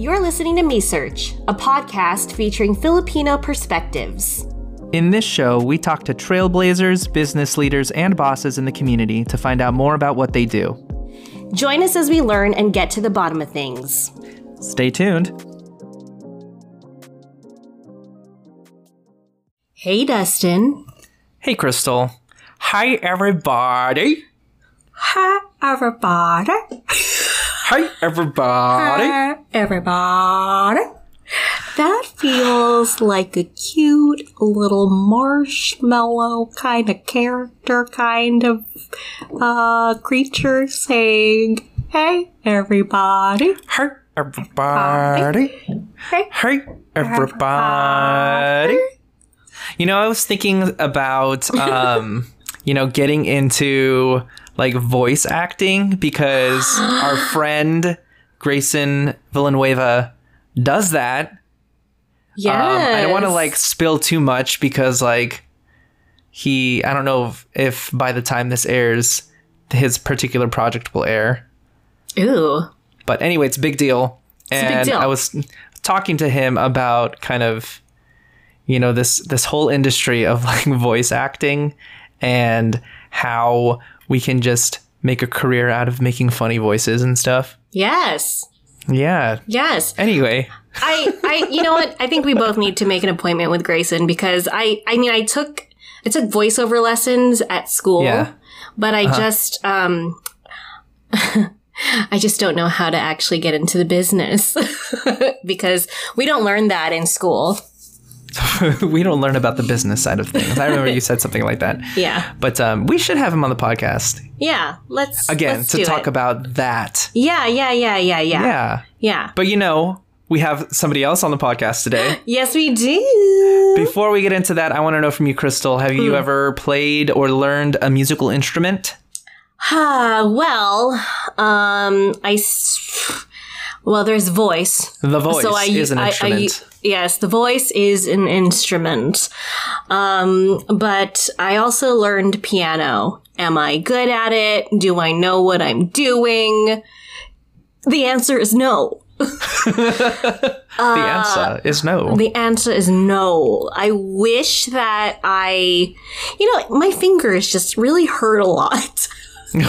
You're listening to Me Search, a podcast featuring Filipino perspectives. In this show, we talk to trailblazers, business leaders, and bosses in the community to find out more about what they do. Join us as we learn and get to the bottom of things. Stay tuned. Hey, Dustin. Hey, Crystal. Hi, everybody. Hi, everybody. Hi, everybody. Hi, everybody. That feels like a cute little marshmallow kind of character, kind of uh, creature saying, Hey, everybody. Hi, everybody. Hey, Hi, everybody. You know, I was thinking about, um, you know, getting into like voice acting because our friend Grayson Villanueva does that. Yeah. Um, I don't want to like spill too much because like he, I don't know if, if by the time this airs, his particular project will air. Ooh. But anyway, it's a big deal. big and deal. I was talking to him about kind of you know this this whole industry of like voice acting and how we can just make a career out of making funny voices and stuff. Yes. Yeah. Yes. Anyway, I, I, you know what? I think we both need to make an appointment with Grayson because I, I mean, I took, I took voiceover lessons at school, Yeah. Uh-huh. but I just, um, I just don't know how to actually get into the business because we don't learn that in school. we don't learn about the business side of things. I remember you said something like that. Yeah. But um, we should have him on the podcast Yeah. Let's, again let's to talk it. about that. Yeah. Yeah. Yeah. Yeah. Yeah. Yeah. Yeah. But you know, we have somebody else on the podcast today. Yes, we do. Before we get into that, I want to know from you, Crystal, have Hmm. you ever played or learned a musical instrument? Ah, well, um, I, s- well, there's voice. The voice So I, is an I- instrument. Yes, the voice is an instrument. Um, but I also learned piano. Am I good at it? Do I know what I'm doing? The answer is no. the answer is no. The answer is no. I wish that I, you know, my fingers just really hurt a lot. and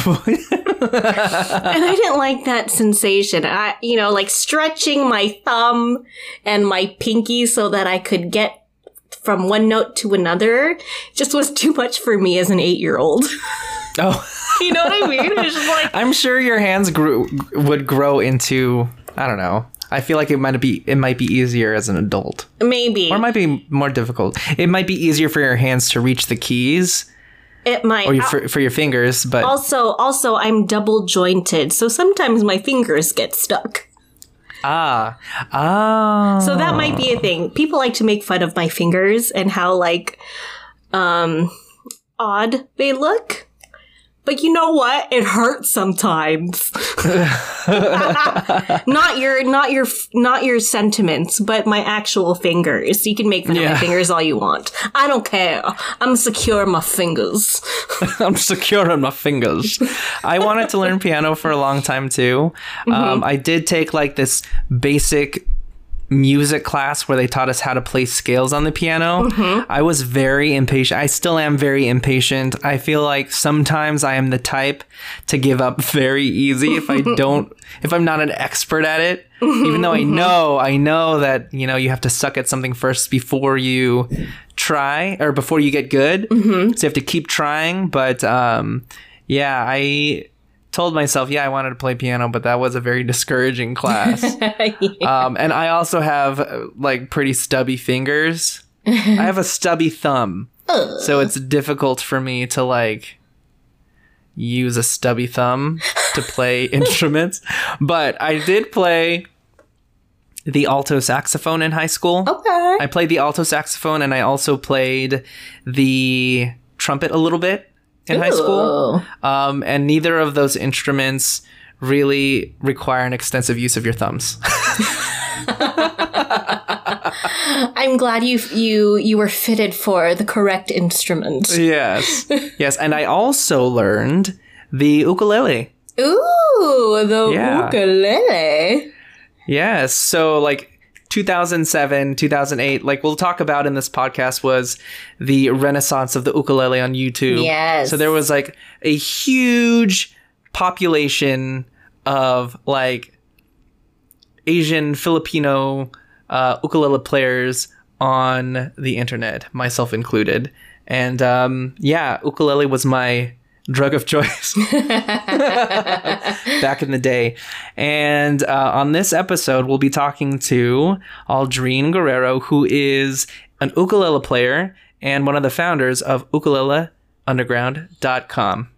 I didn't like that sensation. I, you know, like stretching my thumb and my pinky so that I could get from one note to another just was too much for me as an eight year old. oh, you know what I mean? Like, I'm sure your hands grew would grow into. I don't know. I feel like it might be it might be easier as an adult, maybe. or it might be more difficult. It might be easier for your hands to reach the keys, it might. or for, for your fingers. But also, also, I'm double jointed, so sometimes my fingers get stuck. ah ah. So that might be a thing. People like to make fun of my fingers and how like um odd they look. But you know what? It hurts sometimes. not your not your not your sentiments, but my actual fingers. You can make fun of Yeah. my fingers all you want. I don't care. I'm secure in my fingers. I'm secure in my fingers. I wanted to learn piano for a long time too. Mm-hmm. Um, I did take like this basic music class where they taught us how to play scales on the piano. Mm-hmm. I was very impatient. I still am very impatient. I feel like sometimes I am the type to give up very easy if I don't if I'm not an expert at it. Even though I know, I know that, you know, you have to suck at something first before you try or before you get good. So you have to keep trying, but um yeah, I told myself, yeah, I wanted to play piano, but that was a very discouraging class. um, and I also have uh, like pretty stubby fingers. I have a stubby thumb, so it's difficult for me to like use a stubby thumb to play instruments. But I did play the alto saxophone in high school. Okay. I played the alto saxophone and I also played the trumpet a little bit in high school. Um, and neither of those instruments really require an extensive use of your thumbs. I'm glad you you you were fitted for the correct instrument. yes. Yes. And I also learned the ukulele. Ooh, the Yeah. ukulele. Yes, So like 2007, 2008, like we'll talk about in this podcast was the renaissance of the ukulele on YouTube. Yes. So there was like a huge population of like Asian, Filipino uh, ukulele players on the internet, myself included. And um, yeah, ukulele was my drug of choice back in the day. And uh, on this episode, we'll be talking to Aldrine Guerrero, who is an ukulele player and one of the founders of ukuleleunderground.com.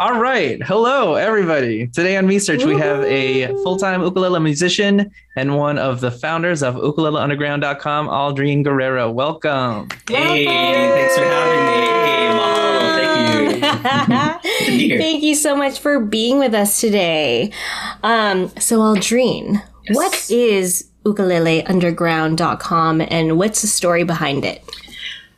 All right. Hello, everybody. Today on MeSearch, we have a full time ukulele musician and one of the founders of ukuleleunderground.com, Aldrine Guerrero. Welcome. Hey, thanks for having me. Hey, mahalo. Thank you. Good to be here. Thank you so much for being with us today. Um, so, Aldrine, Yes. what is ukuleleunderground.com and what's the story behind it?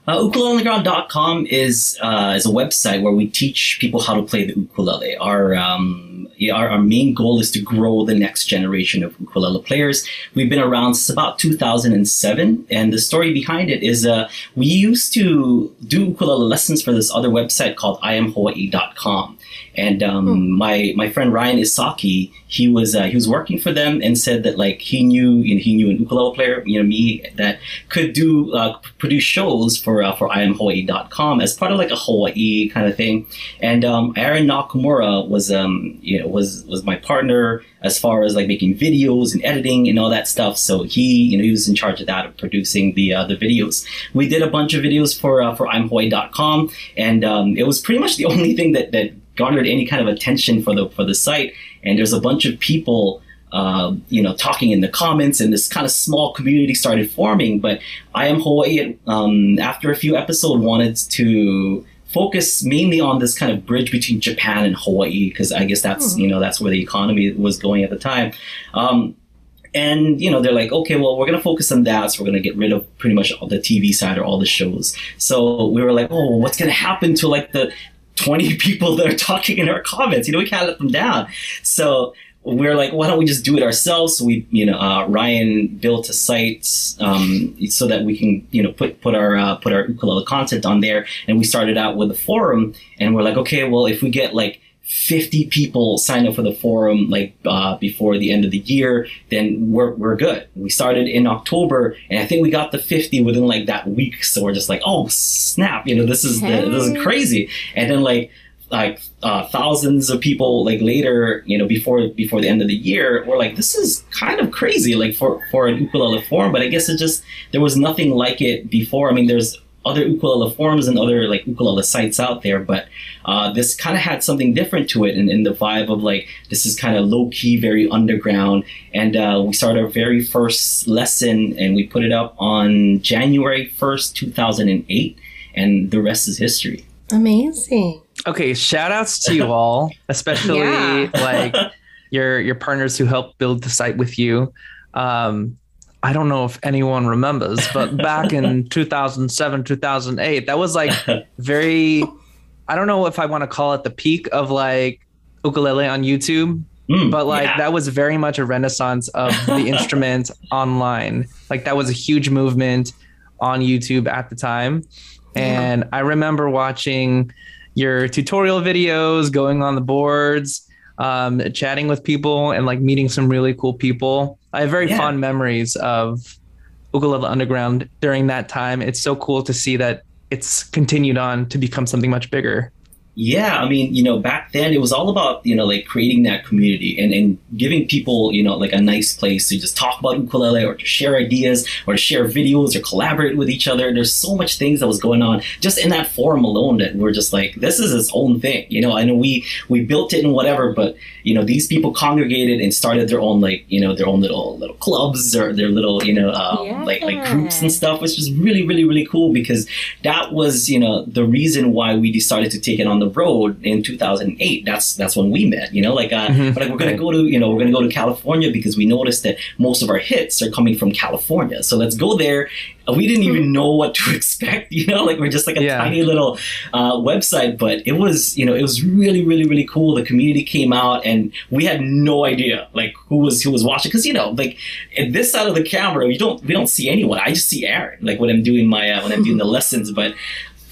Uh, ukuleleunderground.com is uh, is a website where we teach people how to play the ukulele. Our um, our, our main goal is to grow the next generation of ukulele players. We've been around since about 2007, and the story behind it is uh, we used to do ukulele lessons for this other website called IamHawaii.com. And um, my my friend Ryan Esaki, he was uh, he was working for them and said that like he knew you know, he knew an ukulele player, you know me, that could do uh, produce shows for uh, for IamHawaii.com as part of like a Hawaii kind of thing. And um, Aaron Nakamura was um you know was was my partner as far as like making videos and editing and all that stuff. So he you know he was in charge of that of producing the uh, the videos. We did a bunch of videos for uh, for IamHawaii.com, and um, it was pretty much the only thing that that garnered any kind of attention for the for the site. And there's a bunch of people, uh, you know, talking in the comments, and this kind of small community started forming. But I am Hawaii. Um, after a few episodes, wanted to focus mainly on this kind of bridge between Japan and Hawaii because I guess that's you know that's where the economy was going at the time. Um, and you know they're like okay well we're going to focus on that so we're going to get rid of pretty much all the tv side or all the shows so we were like oh what's going to happen to like the 20 people that are talking in our comments you know we can't let them down so we're like why don't we just do it ourselves so we you know uh, ryan built a site um, so that we can you know put put our uh, put our ukulele content on there and we started out with a forum and we're like okay well if we get like 50 people sign up for the forum like uh, before the end of the year, then we're, we're good. We started in October and I think we got the 50 within like that week. So we're just like, oh snap, you know, this is the, this is crazy. And then like like uh, thousands of people like later, you know, before before the end of the year, we're like, this is kind of crazy, like for for an ukulele forum. But I guess it just there was nothing like it before. I mean, there's other ukulele forums and other like ukulele sites out there, but uh, this kind of had something different to it, and in the vibe of like this is kind of low key, very underground. And uh, we started our very first lesson, and we put it up on January first, two thousand and eight, and the rest is history. Amazing. Okay, shout outs to you all, especially Yeah. like your your partners who helped build the site with you. Um, I don't know if anyone remembers, but back in 2007, 2008, that was like very, I don't know if I want to call it the peak of like ukulele on YouTube, Mm, but like yeah. that was very much a renaissance of the instrument online. Like that was a huge movement on YouTube at the time. And I remember watching your tutorial videos, going on the boards, um, chatting with people, and like meeting some really cool people. I have very Yeah. fond memories of Ukulele Underground during that time. It's so cool to see that it's continued on to become something much bigger. Yeah, I mean, you know, back then it was all about, you know, like creating that community and, and giving people, you know, like a nice place to just talk about ukulele or to share ideas or to share videos or collaborate with each other. There's so much things that was going on just in that forum alone that we're just like, this is its own thing. You know, I know we we built it and whatever, but you know, these people congregated and started their own like, you know, their own little little clubs or their little, you know, um, like like groups and stuff, which was really, really, really cool because that was, you know, the reason why we decided to take it on the road in 2008. That's that's when we met. You know, like, uh, but like we're gonna go to you know we're gonna go to California because we noticed that most of our hits are coming from California. So let's go there. We didn't even know what to expect. You know, like we're just like a Yeah. tiny little uh, website, but it was you know it was really really really cool. The community came out and we had no idea like who was who was watching because you know like at this side of the camera you don't we don't see anyone. I just see Aaron like when I'm doing my uh, when I'm doing the lessons, but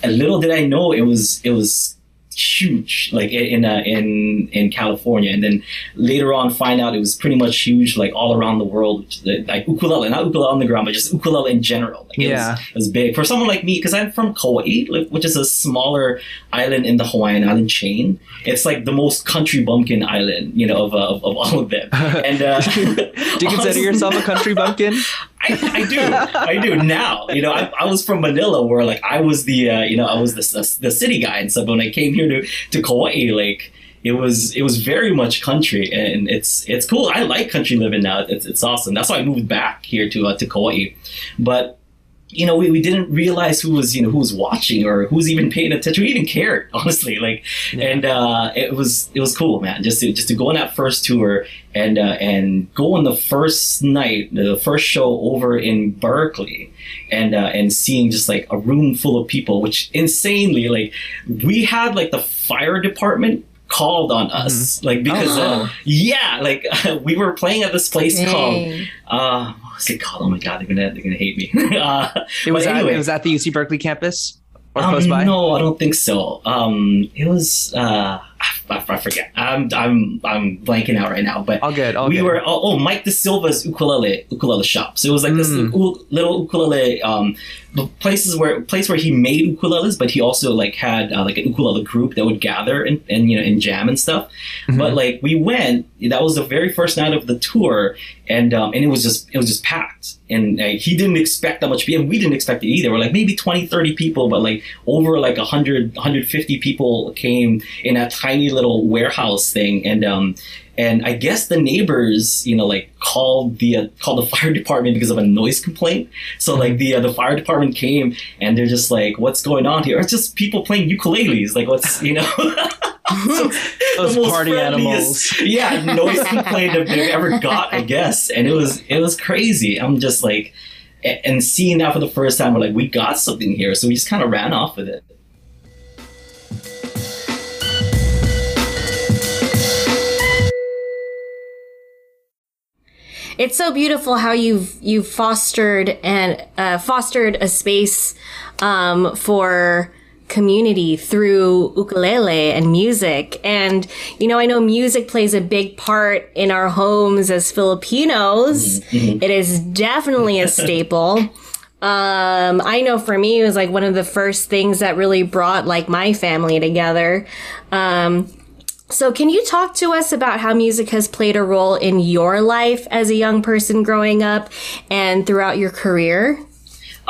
a little did I know it was it was huge like in in, uh, in in California and then later on find out it was pretty much huge like all around the world like ukulele not Ukulele Underground but just ukulele in general like, it Yeah. was, it was big for someone like me because I'm from Kauai like, which is a smaller island in the Hawaiian island chain it's like the most country bumpkin island you know of, uh, of, of all of them and uh, Do you consider yourself a country bumpkin? I, I do, I do now. You know, I, I was from Manila, where like I was the, uh, you know, I was the, the the city guy and stuff. When I came here to to Kauai, like it was it was very much country, and it's it's cool. I like country living now. It's it's awesome. That's why I moved back here to uh, to Kauai, but. You know, we, we didn't realize who was you know who was watching or who was even paying attention. We even cared, honestly. Like, and uh, it was it was cool, man. Just to just to go on that first tour and uh, and go on the first night, the first show over in Berkeley, and uh, and seeing just like a room full of people, which insanely like we had like the fire department called on us like because uh, Oh. yeah like we were playing at this place called uh what's it called oh my god they're gonna they're gonna hate me uh It was, but at, anyway. it was at the UC Berkeley campus or Um, close by. No, I don't think so. Um, it was uh, I, I forget. I'm I'm I'm blanking out right now. But All good. All we good. were oh, oh Mike DaSilva's ukulele ukulele shop. So it was like this Mm. u- little ukulele um places where place where he made ukuleles, but he also like had uh, like an ukulele group that would gather and, and you know and jam and stuff. Mm-hmm. But like we went, that was the very first night of the tour, and um, and it was just it was just packed. And uh, he didn't expect that much people. We didn't expect it either. We're like maybe 20, 30 people, but like over like 100, 150 people came in that tiny little warehouse thing. And um, and I guess the neighbors, you know, like called the uh, called the fire department because of a noise complaint. So like the uh, the fire department came and they're just like, "What's going on here?" It's just people playing ukuleles. Like, what's you know? So, Those party animals. yeah, noise complaint that they've ever got, I guess. And it was it was crazy. I'm just like, and seeing that for the first time, we're like, we got something here. So we just kind of ran off with it. It's so beautiful how you've you've fostered and uh, fostered a space um, for community through ukulele and music. And you know, I know music plays a big part in our homes as Filipinos. It is definitely a staple. Um, I know for me, it was like one of the first things that really brought like my family together. Um, so, can you talk to us about how music has played a role in your life as a young person growing up and throughout your career?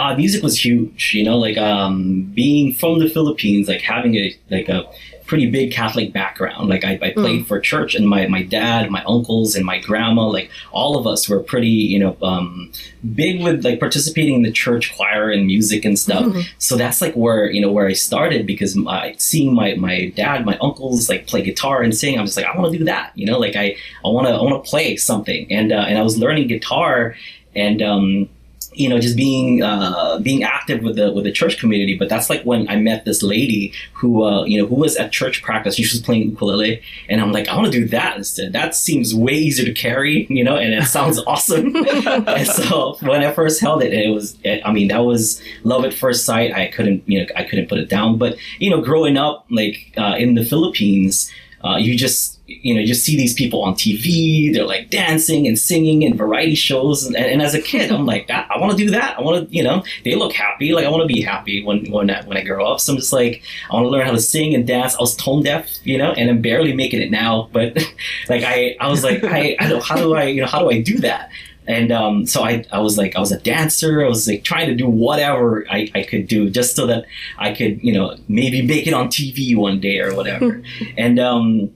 uh, music was huge. You know, like um, being from the Philippines, like having a like a pretty big Catholic background. Like I, I played for church, and my my dad, my uncles, and my grandma, like all of us were pretty, you know, um, big with like participating in the church choir and music and stuff. So that's like where you know where I started because my seeing my my dad, my uncles like play guitar and sing, I'm just like I want to do that. You know, like I I want to I want to play something, and uh, and I was learning guitar and. um you know, just being uh, being active with the with the church community. But that's like when I met this lady who uh, you know who was at church practice. She was playing ukulele, and I'm like, I want to do that instead. That seems way easier to carry, you know, and it sounds awesome. and so when I first held it, it was, it, I mean, that was love at first sight. I couldn't, you know, I couldn't put it down. But you know, growing up like uh, in the Philippines, uh, you just you know, you see these people on TV, they're like dancing and singing in variety shows. And, and as a kid, I'm like, I, I want to do that. I want to, you know, they look happy. Like I want to be happy when, when I, when I grow up. So I'm just like, I want to learn how to sing and dance. I was tone deaf, you know, and I'm barely making it now. But like, I, I was like, I, I don't, how do I, you know, how do I do that? And um, so I, I was like, I was a dancer. I was like trying to do whatever I, I could do just so that I could, you know, maybe make it on TV one day or whatever. and um,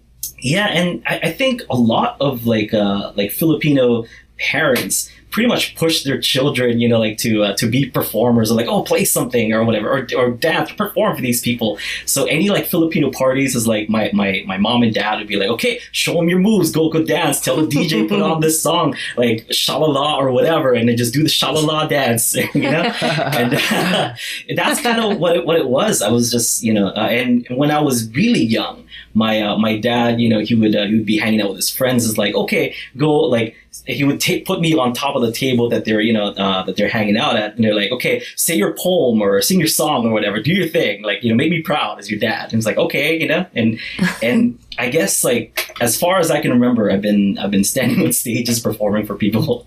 yeah, and I, I think a lot of like uh, like Filipino parents pretty much push their children, you know, like to uh, to be performers, or like oh play something or whatever, or, or dance, perform for these people. So any like Filipino parties is like my my my mom and dad would be like, okay, show them your moves, go go dance, tell the DJ put on this song like shalala or whatever, and then just do the shalala dance, you know, and uh, that's kind of what it, what it was. I was just you know, uh, and when I was really young, my uh, my dad, you know, he would uh, he would be hanging out with his friends. Is like, okay, go like he would take put me on top of the table that they're you know uh, that they're hanging out at, and they're like, okay, say your poem or sing your song or whatever, do your thing, like you know, make me proud as your dad. And it's like, okay, you know, and and I guess like as far as I can remember, I've been I've been standing on stages performing for people.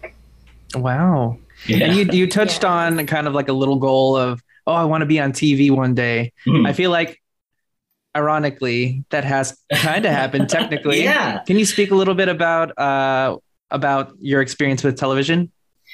Wow. Yeah. And you you touched Yeah. on kind of like a little goal of oh I want to be on TV one day. Mhm. I feel like ironically that has kind of happened technically. Yeah. Can you speak a little bit about uh about your experience with television?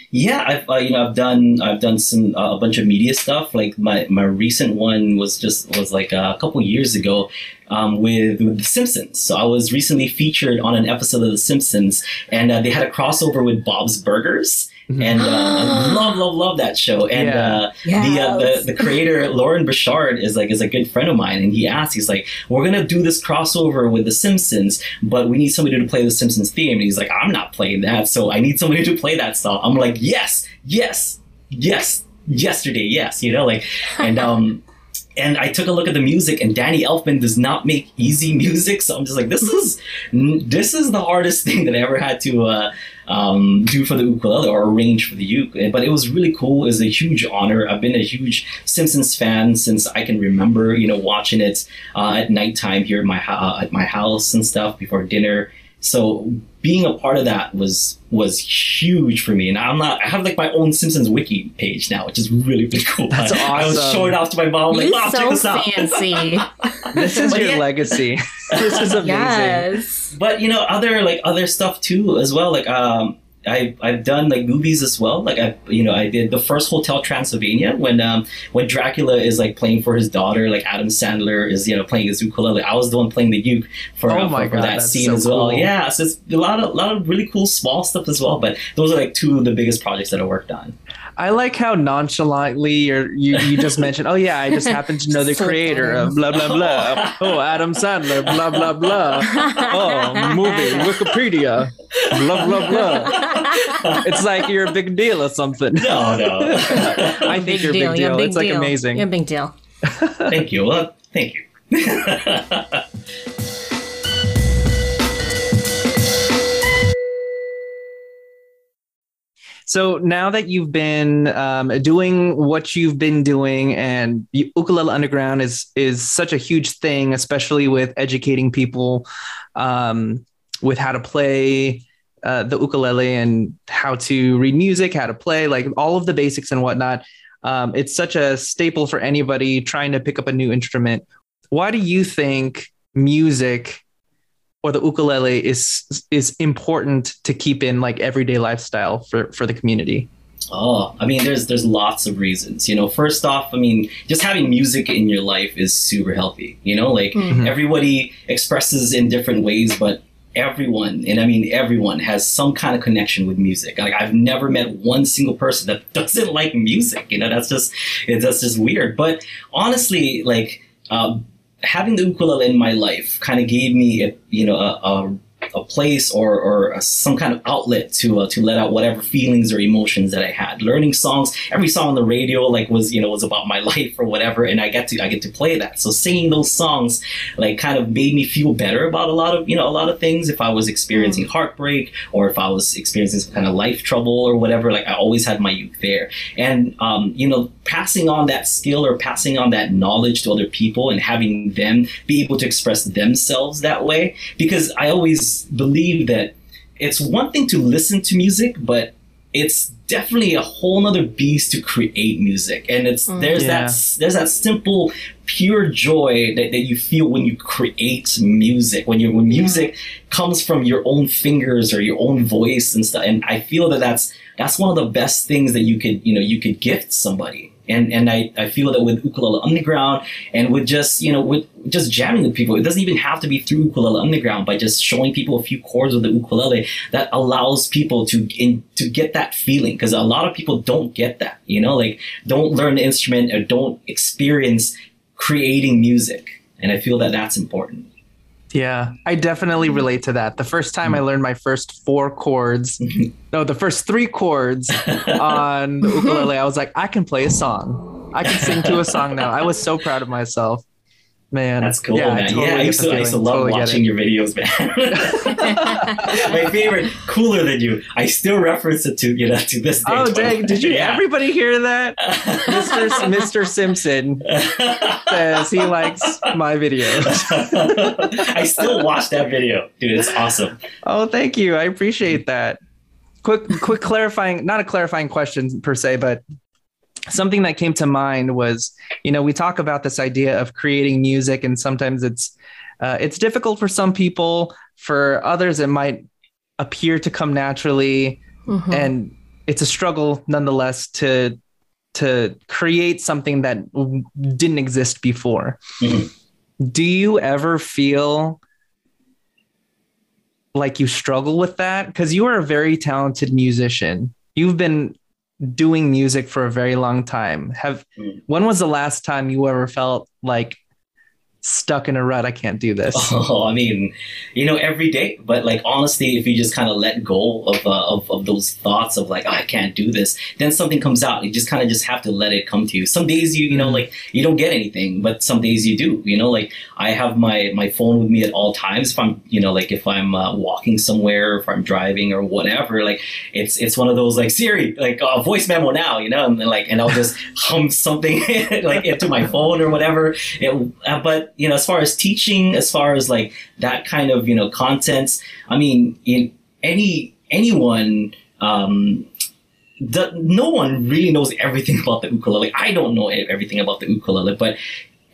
Yeah, I've uh, you know I've done I've done some uh, a bunch of media stuff. Like my my recent one was just was like uh, a couple years ago um, with with The Simpsons. So I was recently featured on an episode of The Simpsons, and uh, they had a crossover with Bob's Burgers. And uh, I love, love, love that show. And Yeah. uh, the, uh, the the creator Loren Bouchard is like is a good friend of mine, and he asked, he's like, "We're gonna do this crossover with The Simpsons, but we need somebody to play the Simpsons theme." And he's like, "I'm not playing that, so I need somebody to play that song." I'm like, "Yes, yes, yes, yesterday, yes," you know, like, and um. And I took a look at the music, and Danny Elfman does not make easy music. So I'm just like, this is this is the hardest thing that I ever had to uh, um, do for the ukulele or arrange for the uke. But it was really cool. It was a huge honor. I've been a huge Simpsons fan since I can remember. You know, watching it uh, at nighttime here at my uh, at my house and stuff before dinner. So being a part of that was was huge for me. And I'm not. I have like my own Simpsons wiki page now, which is really really cool. That's I, I was awesome. showing off to my mom. Like, You're check so this out. fancy. This is But your yeah. legacy. this is amazing. yes. but you know other like other stuff too as well like um I, I've done like movies as well. Like I, you know, I did the first Hotel Transylvania when um when Dracula is like playing for his daughter, like Adam Sandler is you know playing his ukulele. I was the one playing the uke for, Oh uh, for God, that scene so as well. cool. Yeah, so it's a lot of a lot of really cool small stuff as well. But those are like two of the biggest projects that I worked on. I like how nonchalantly you're, you you just mentioned. Oh yeah, I just happen to know the So creator of blah blah blah. Oh, Adam Sandler. Blah blah blah. Oh, movie Wikipedia. Blah blah blah. It's like you're a big deal or something. No, no. I think you're a big deal. big it's like amazing. You're a big deal. thank you. Well, thank you. So now that you've been um, doing what you've been doing, and Ukulele Underground is is such a huge thing, especially with educating people um, with how to play uh, the ukulele and how to read music, how to play, like all of the basics and whatnot. Um, it's such a staple for anybody trying to pick up a new instrument. Why do you think music or the ukulele is is important to keep in like everyday lifestyle for for the community Oh, I mean, there's there's lots of reasons. You know, first off, I mean, just having music in your life is super healthy. You know, like Mhm. everybody expresses in different ways, but everyone, and I mean everyone, has some kind of connection with music. Like I've never met one single person that doesn't like music. You know, that's just that's just weird. But honestly, like um, having the ukulele in my life kind of gave me a you know a, a a place or, or a, some kind of outlet to uh, to let out whatever feelings or emotions that I had. Learning songs, every song on the radio like was you know was about my life or whatever, and I get to I get to play that. So singing those songs like kind of made me feel better about a lot of you know a lot of things. If I was experiencing heartbreak or if I was experiencing some kind of life trouble or whatever, like I always had my youth there. And um, you know, passing on that skill or passing on that knowledge to other people and having them be able to express themselves that way because I always believe that it's one thing to listen to music, but it's definitely a whole nother beast to create music. And it's mm. there's Yeah. that there's that simple, pure joy that, that you feel when you create music. When you when music comes from your own fingers or your own voice and stuff. And I feel that that's that's one of the best things that you could you know you could gift somebody And and I, I feel that with Ukulele Underground and with just you know with just jamming with people, it doesn't even have to be through Ukulele Underground. By just showing people a few chords with the ukulele, that allows people to in, to get that feeling because a lot of people don't get that. You know, like don't learn the instrument or don't experience creating music, and I feel that that's important. Yeah, I definitely mm-hmm. relate to that. The first time I mm-hmm. learned my first four chords, mm-hmm. no, the first three chords on ukulele, I was like, I can play a song. I can sing to a song now. I was so proud of myself. Man, that's cool, yeah, man. I totally yeah, I used, to, I used to love totally watching your videos, man. My favorite, cooler than you. I still reference it to you know to this day. Oh, dang! Did you? Yeah. Everybody hear that? Mr. Mr. Simpson says he likes my videos. I still watch that video, dude. It's awesome. Oh, thank you. I appreciate that. Quick, quick clarifying, not a clarifying question per se, but something that came to mind was you know we talk about this idea of creating music and sometimes it's uh, it's difficult for some people for others it might appear to come naturally mm-hmm. and it's a struggle nonetheless to to create something that didn't exist before mm-hmm. do you ever feel like you struggle with that because you are a very talented musician you've been doing music for a very long time. Have mm. when was the last time you ever felt like stuck in a rut. I can't do this. Oh, I mean, you know, every day. But like honestly, if you just kind of let go of, uh, of of those thoughts of like, oh, I can't do this, then something comes out. You just kind of just have to let it come to you. Some days you you know mm-hmm. like you don't get anything, but some days you do. You know, like I have my my phone with me at all times. If I'm you know like if I'm uh, walking somewhere, if I'm driving or whatever, like it's it's one of those like Siri, like uh, voice memo now, you know, and like and I'll just hum something like into my phone or whatever. It, uh, you know, as far as teaching, as far as like that kind of, you know, content, I mean, in any, anyone, um, the, no one really knows everything about the ukulele. I don't know everything about the ukulele, but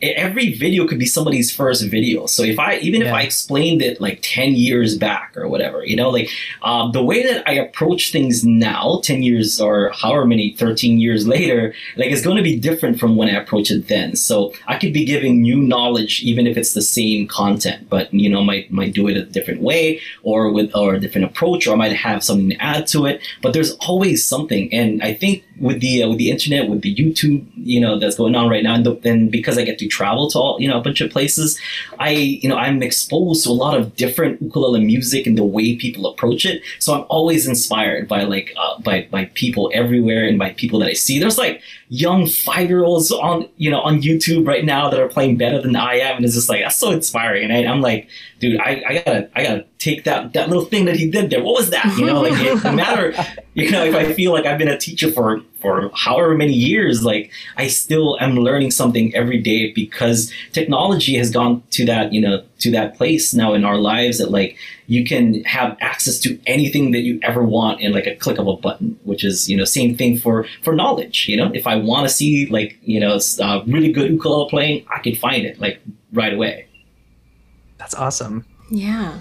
every video could be somebody's first video. So if I, even yeah. if I explained it like 10 years back or whatever, you know, like, um, the way that I approach things now, 10 years or however many, 13 years later, like it's going to be different from when I approach it then. So I could be giving new knowledge, even if it's the same content, but, you know, might, might do it a different way or with, or a different approach, or I might have something to add to it, but there's always something. And I think with the, uh, with the internet, with the YouTube, you know, that's going on right now, and, the, and because I get to travel to all, you know, a bunch of places, I, you know, I'm exposed to a lot of different ukulele music and the way people approach it. So I'm always inspired by like, uh, by, by people everywhere and by people that I see. There's like young five year olds on, you know, on YouTube right now that are playing better than I am. And it's just like, that's so inspiring. And I, I'm like, dude, I, I gotta, I gotta take that, that little thing that he did there. What was that? You know, like it, matter, you know, if I feel like I've been a teacher for, for however many years, like I still am learning something every day because technology has gone to that, you know, to that place now in our lives that like you can have access to anything that you ever want in like a click of a button, which is, you know, same thing for, for knowledge. You know, if I want to see like, you know, uh, really good ukulele playing, I can find it like right away. That's awesome. Yeah.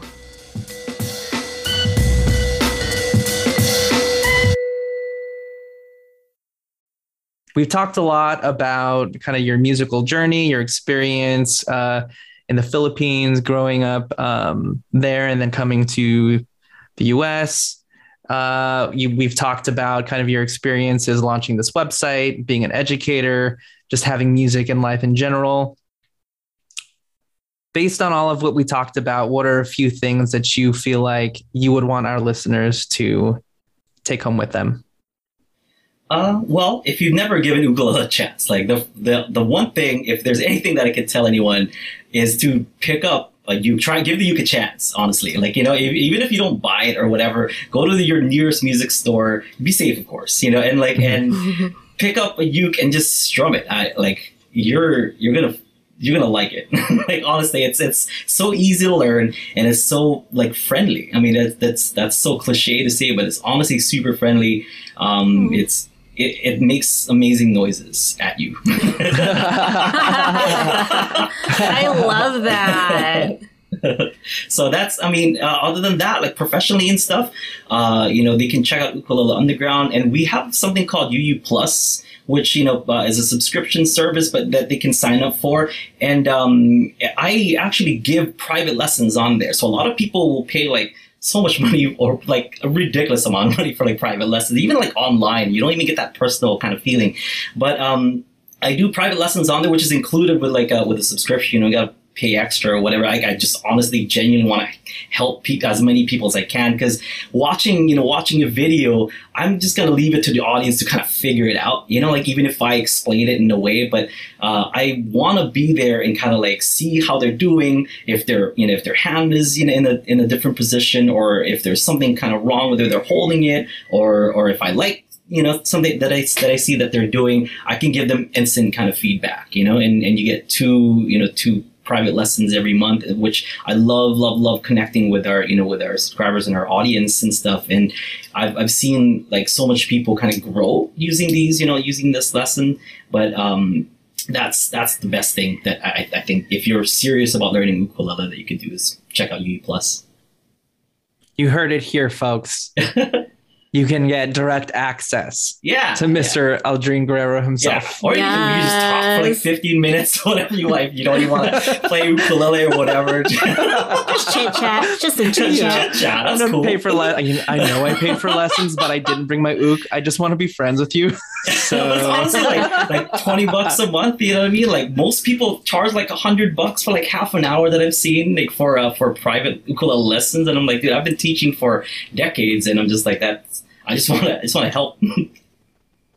We've talked a lot about kind of your musical journey, your experience uh, in the Philippines, growing up um, there, and then coming to the US. Uh, you, we've talked about kind of your experiences launching this website, being an educator, just having music in life in general based on all of what we talked about, what are a few things that you feel like you would want our listeners to take home with them? Uh, well, if you've never given ukulele a chance, like the, the the one thing, if there's anything that I could tell anyone, is to pick up like you try give the uke a chance honestly like you know if, even if you don't buy it or whatever go to the, your nearest music store be safe of course you know and like and pick up a uke and just strum it I, like you're you're gonna you're gonna like it. like honestly, it's it's so easy to learn and it's so like friendly. I mean, that's that's that's so cliche to say, but it's honestly super friendly. Um, mm. It's it, it makes amazing noises at you. I love that. so that's, I mean, uh, other than that, like professionally and stuff, uh, you know, they can check out Ukulele Underground, and we have something called UU Plus, which you know uh, is a subscription service, but that they can sign up for. And um, I actually give private lessons on there, so a lot of people will pay like so much money or like a ridiculous amount of money for like private lessons, even like online. You don't even get that personal kind of feeling. But um, I do private lessons on there, which is included with like a, with a subscription. You know, you got pay extra or whatever. I, I just honestly, genuinely want to help pe- as many people as I can because watching, you know, watching a video, I'm just gonna leave it to the audience to kind of figure it out. You know, like even if I explain it in a way, but uh, I want to be there and kind of like see how they're doing. If their, you know, if their hand is you know in a in a different position, or if there's something kind of wrong whether they're holding it, or or if I like you know something that I that I see that they're doing, I can give them instant kind of feedback. You know, and and you get two you know two private lessons every month, which I love, love, love connecting with our, you know, with our subscribers and our audience and stuff. And I've, I've seen like so much people kind of grow using these, you know, using this lesson. But, um, that's, that's the best thing that I, I think if you're serious about learning ukulele that you could do is check out UU Plus. You heard it here, folks. you can get direct access yeah, to Mr. Yeah. Aldrine Guerrero himself. Yeah. Or yes. you, can, you just talk for like 15 minutes, whatever you like. You don't even want to play ukulele or whatever. just chit chat. Just a chit chat. chat. I don't cool. pay for le- I know I paid for lessons, but I didn't bring my ook. I just want to be friends with you. So it's honestly like, like 20 bucks a month. You know what I mean? Like most people charge like 100 bucks for like half an hour that I've seen like for uh, for private ukulele lessons. And I'm like, dude, I've been teaching for decades. And I'm just like, that's I just want to I just want to help.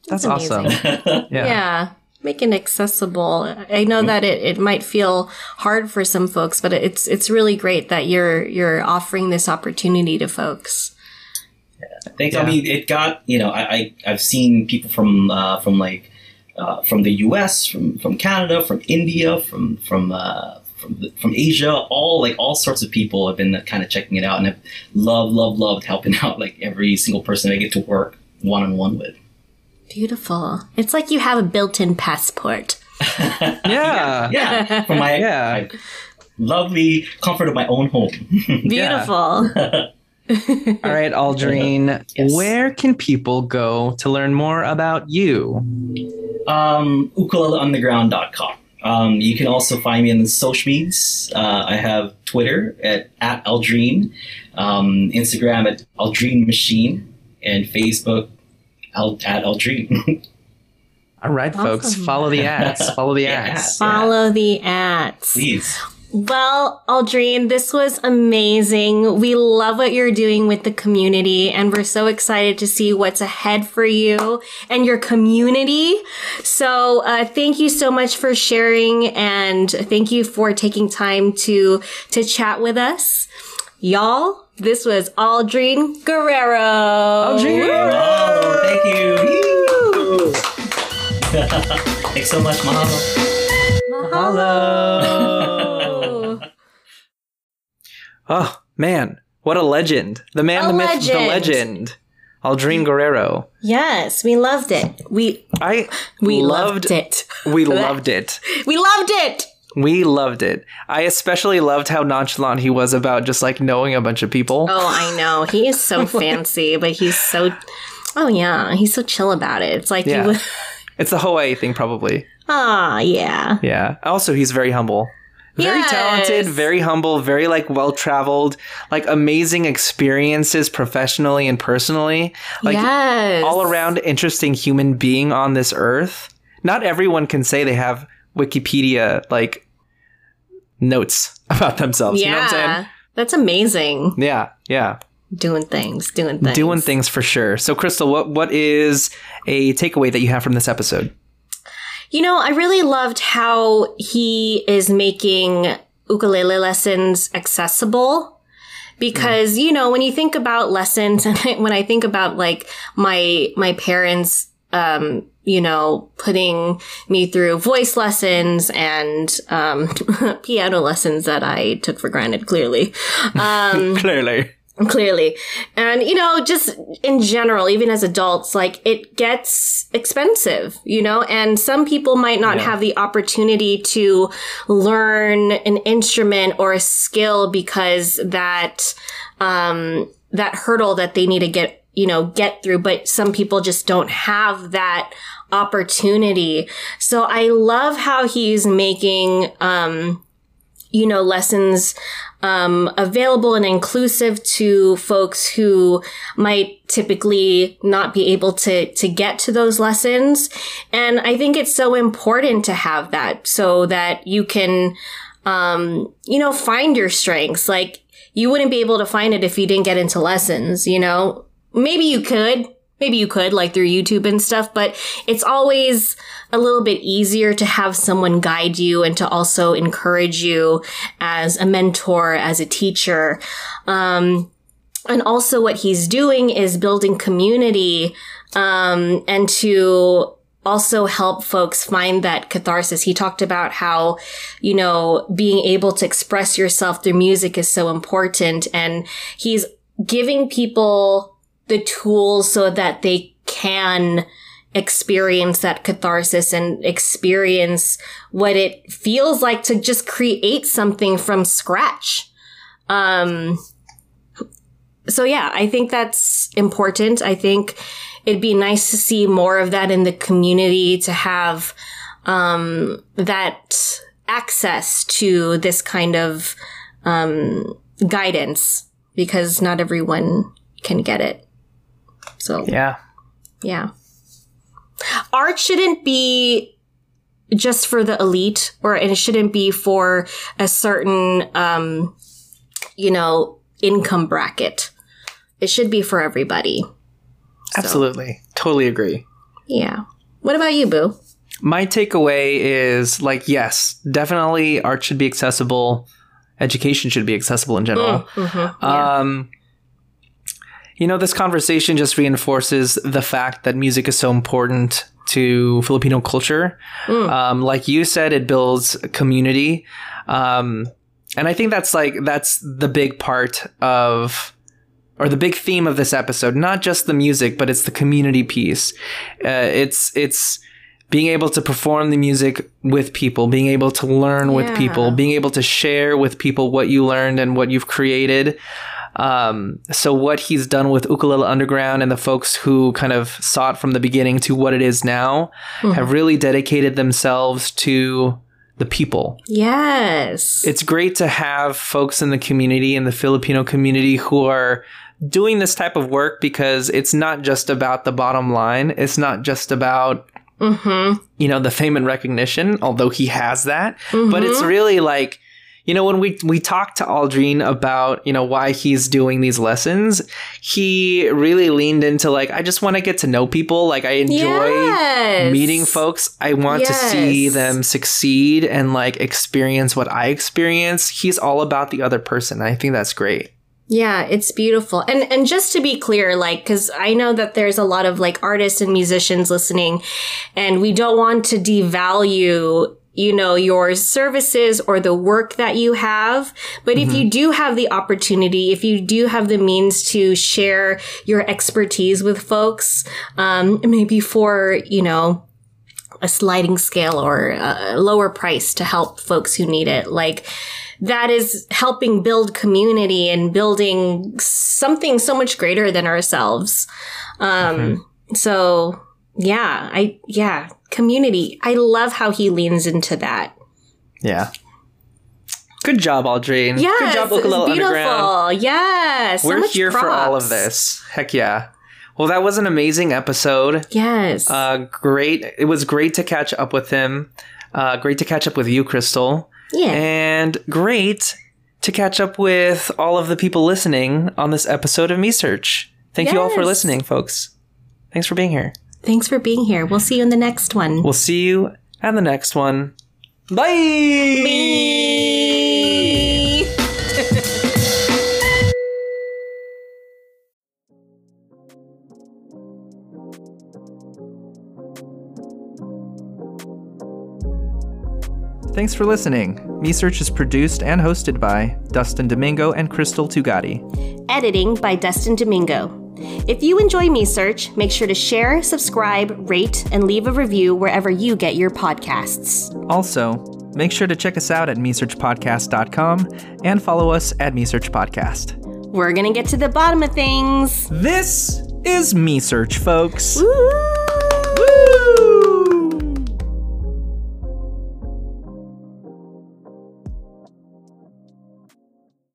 That's, That's awesome. yeah. yeah. Make it accessible. I know that it, it might feel hard for some folks, but it's it's really great that you're you're offering this opportunity to folks. Yeah. Thanks. Yeah. I mean, it got you know I, I have seen people from uh, from like uh, from the U.S., from from Canada, from India, from from uh, from the, from Asia, all like all sorts of people have been kind of checking it out, and I've loved, loved, loved helping out like every single person I get to work one on one with. Beautiful. It's like you have a built-in passport. yeah. yeah, yeah, from my, yeah. my lovely comfort of my own home. Beautiful. All right, Aldrine, yes. where can people go to learn more about you? Um, ukuleleunderground.com. Um, you can also find me on the social medias. Uh, I have Twitter at, at Aldrine, um, Instagram at Aldrine Machine, and Facebook at Aldrine. All right, awesome. folks, follow the ads. Follow the ads. Follow the ads. Please. Well, Aldrine, this was amazing. We love what you're doing with the community and we're so excited to see what's ahead for you and your community. So, uh, thank you so much for sharing and thank you for taking time to, to chat with us. Y'all, this was Aldrine Guerrero. Aldrine Guerrero. Oh, thank you. Thanks so much, Mahalo. Mahalo. Oh man, what a legend! The man, a the legend. myth, the legend. Aldrine Guerrero. Yes, we loved it. We I we loved, loved it. We loved it. We loved it. We loved it. I especially loved how nonchalant he was about just like knowing a bunch of people. Oh, I know. He is so fancy, but he's so Oh yeah, he's so chill about it. It's like yeah. Was... it's the Hawaii thing probably. Ah, yeah. Yeah. Also, he's very humble very yes. talented, very humble, very like well traveled, like amazing experiences professionally and personally. Like yes. all around interesting human being on this earth. Not everyone can say they have Wikipedia like notes about themselves. Yeah. You know what I'm saying? That's amazing. Yeah, yeah. Doing things, doing things. Doing things for sure. So Crystal, what what is a takeaway that you have from this episode? You know, I really loved how he is making ukulele lessons accessible because, you know, when you think about lessons and when I think about like my, my parents, um, you know, putting me through voice lessons and um, piano lessons that I took for granted, clearly. Um, clearly. Clearly. And, you know, just in general, even as adults, like it gets expensive, you know, and some people might not Yeah. have the opportunity to learn an instrument or a skill because that, um, that hurdle that they need to get, you know, get through. But some people just don't have that opportunity. So I love how he's making, um, you know, lessons um, available and inclusive to folks who might typically not be able to to get to those lessons. And I think it's so important to have that so that you can, um, you know, find your strengths. Like you wouldn't be able to find it if you didn't get into lessons. You know, maybe you could. Maybe you could, like through YouTube and stuff, but it's always a little bit easier to have someone guide you and to also encourage you as a mentor, as a teacher. Um, and also what he's doing is building community, um, and to also help folks find that catharsis. He talked about how, you know, being able to express yourself through music is so important. And he's giving people the tools so that they can experience that catharsis and experience what it feels like to just create something from scratch. Um, so yeah, I think that's important. I think it'd be nice to see more of that in the community to have, um, that access to this kind of, um, guidance because not everyone can get it. So Yeah. yeah. Art shouldn't be just for the elite or it shouldn't be for a certain um you know income bracket. It should be for everybody. Absolutely. Totally agree. Yeah. What about you, Boo? My takeaway is like, yes, definitely art should be accessible. Education should be accessible in general. Mm-hmm. Yeah. Um, you know, this conversation just reinforces the fact that music is so important to Filipino culture. Um, like you said, it builds community. Um, and I think that's like, that's the big part of, or the big theme of this episode, not just the music, but it's the community piece. Uh, it's, it's, being able to perform the music with people, being able to learn with Yeah. people, being able to share with people what you learned and what you've created. Um, so what he's done with Ukulele Underground and the folks who kind of saw it from the beginning to what it is now have really dedicated themselves to the people. yes. It's great to have folks in the community, in the Filipino community, who are doing this type of work because it's not just about the bottom line. It's not just about mm-hmm. you know, the fame and recognition, although he has that. But Mm-hmm. it's really like, you know, when we we talked to Aldrine about, you know, why he's doing these lessons, he really leaned into like, I just want to get to know people. Like I enjoy Yes. meeting folks. I want to see them succeed and like experience what I experience. He's all about the other person. I think that's great. Yeah, it's beautiful. And and just to be clear, like cuz I know that there's a lot of like artists and musicians listening and we don't want to devalue you know your services or the work that you have but if you do have the opportunity if you do have the means to share your expertise with folks um maybe for you know a sliding scale or a lower price to help folks who need it. Like that is helping build community and building something so much greater than ourselves. Um, so yeah, I, yeah, community. I love how he leans into that. Yeah. Good job, Aldrine. Yes, Good job, it's Ukulele beautiful. Underground. Yes, so We're much here for all of this. Heck yeah. Well, that was an amazing episode. Yes. Uh, great. It was great to catch up with him. Uh, great to catch up with you, Crystal. yeah. And great to catch up with all of the people listening on this episode of Me Search. Thank you all for listening, folks. Thanks for being here. Thanks for being here. We'll see you in the next one. We'll see you at the next one. Bye. Bye. Thanks for listening. Me Search is produced and hosted by Dustin Domingo and Crystal Tugati. editing by Dustin Domingo. If you enjoy Me Search, make sure to share, subscribe, rate, and leave a review wherever you get your podcasts. Also, make sure to check us out at mesearchpodcast.com and follow us at mesearchpodcast. We're gonna get to the bottom of things. This is Me Search, folks. Woo!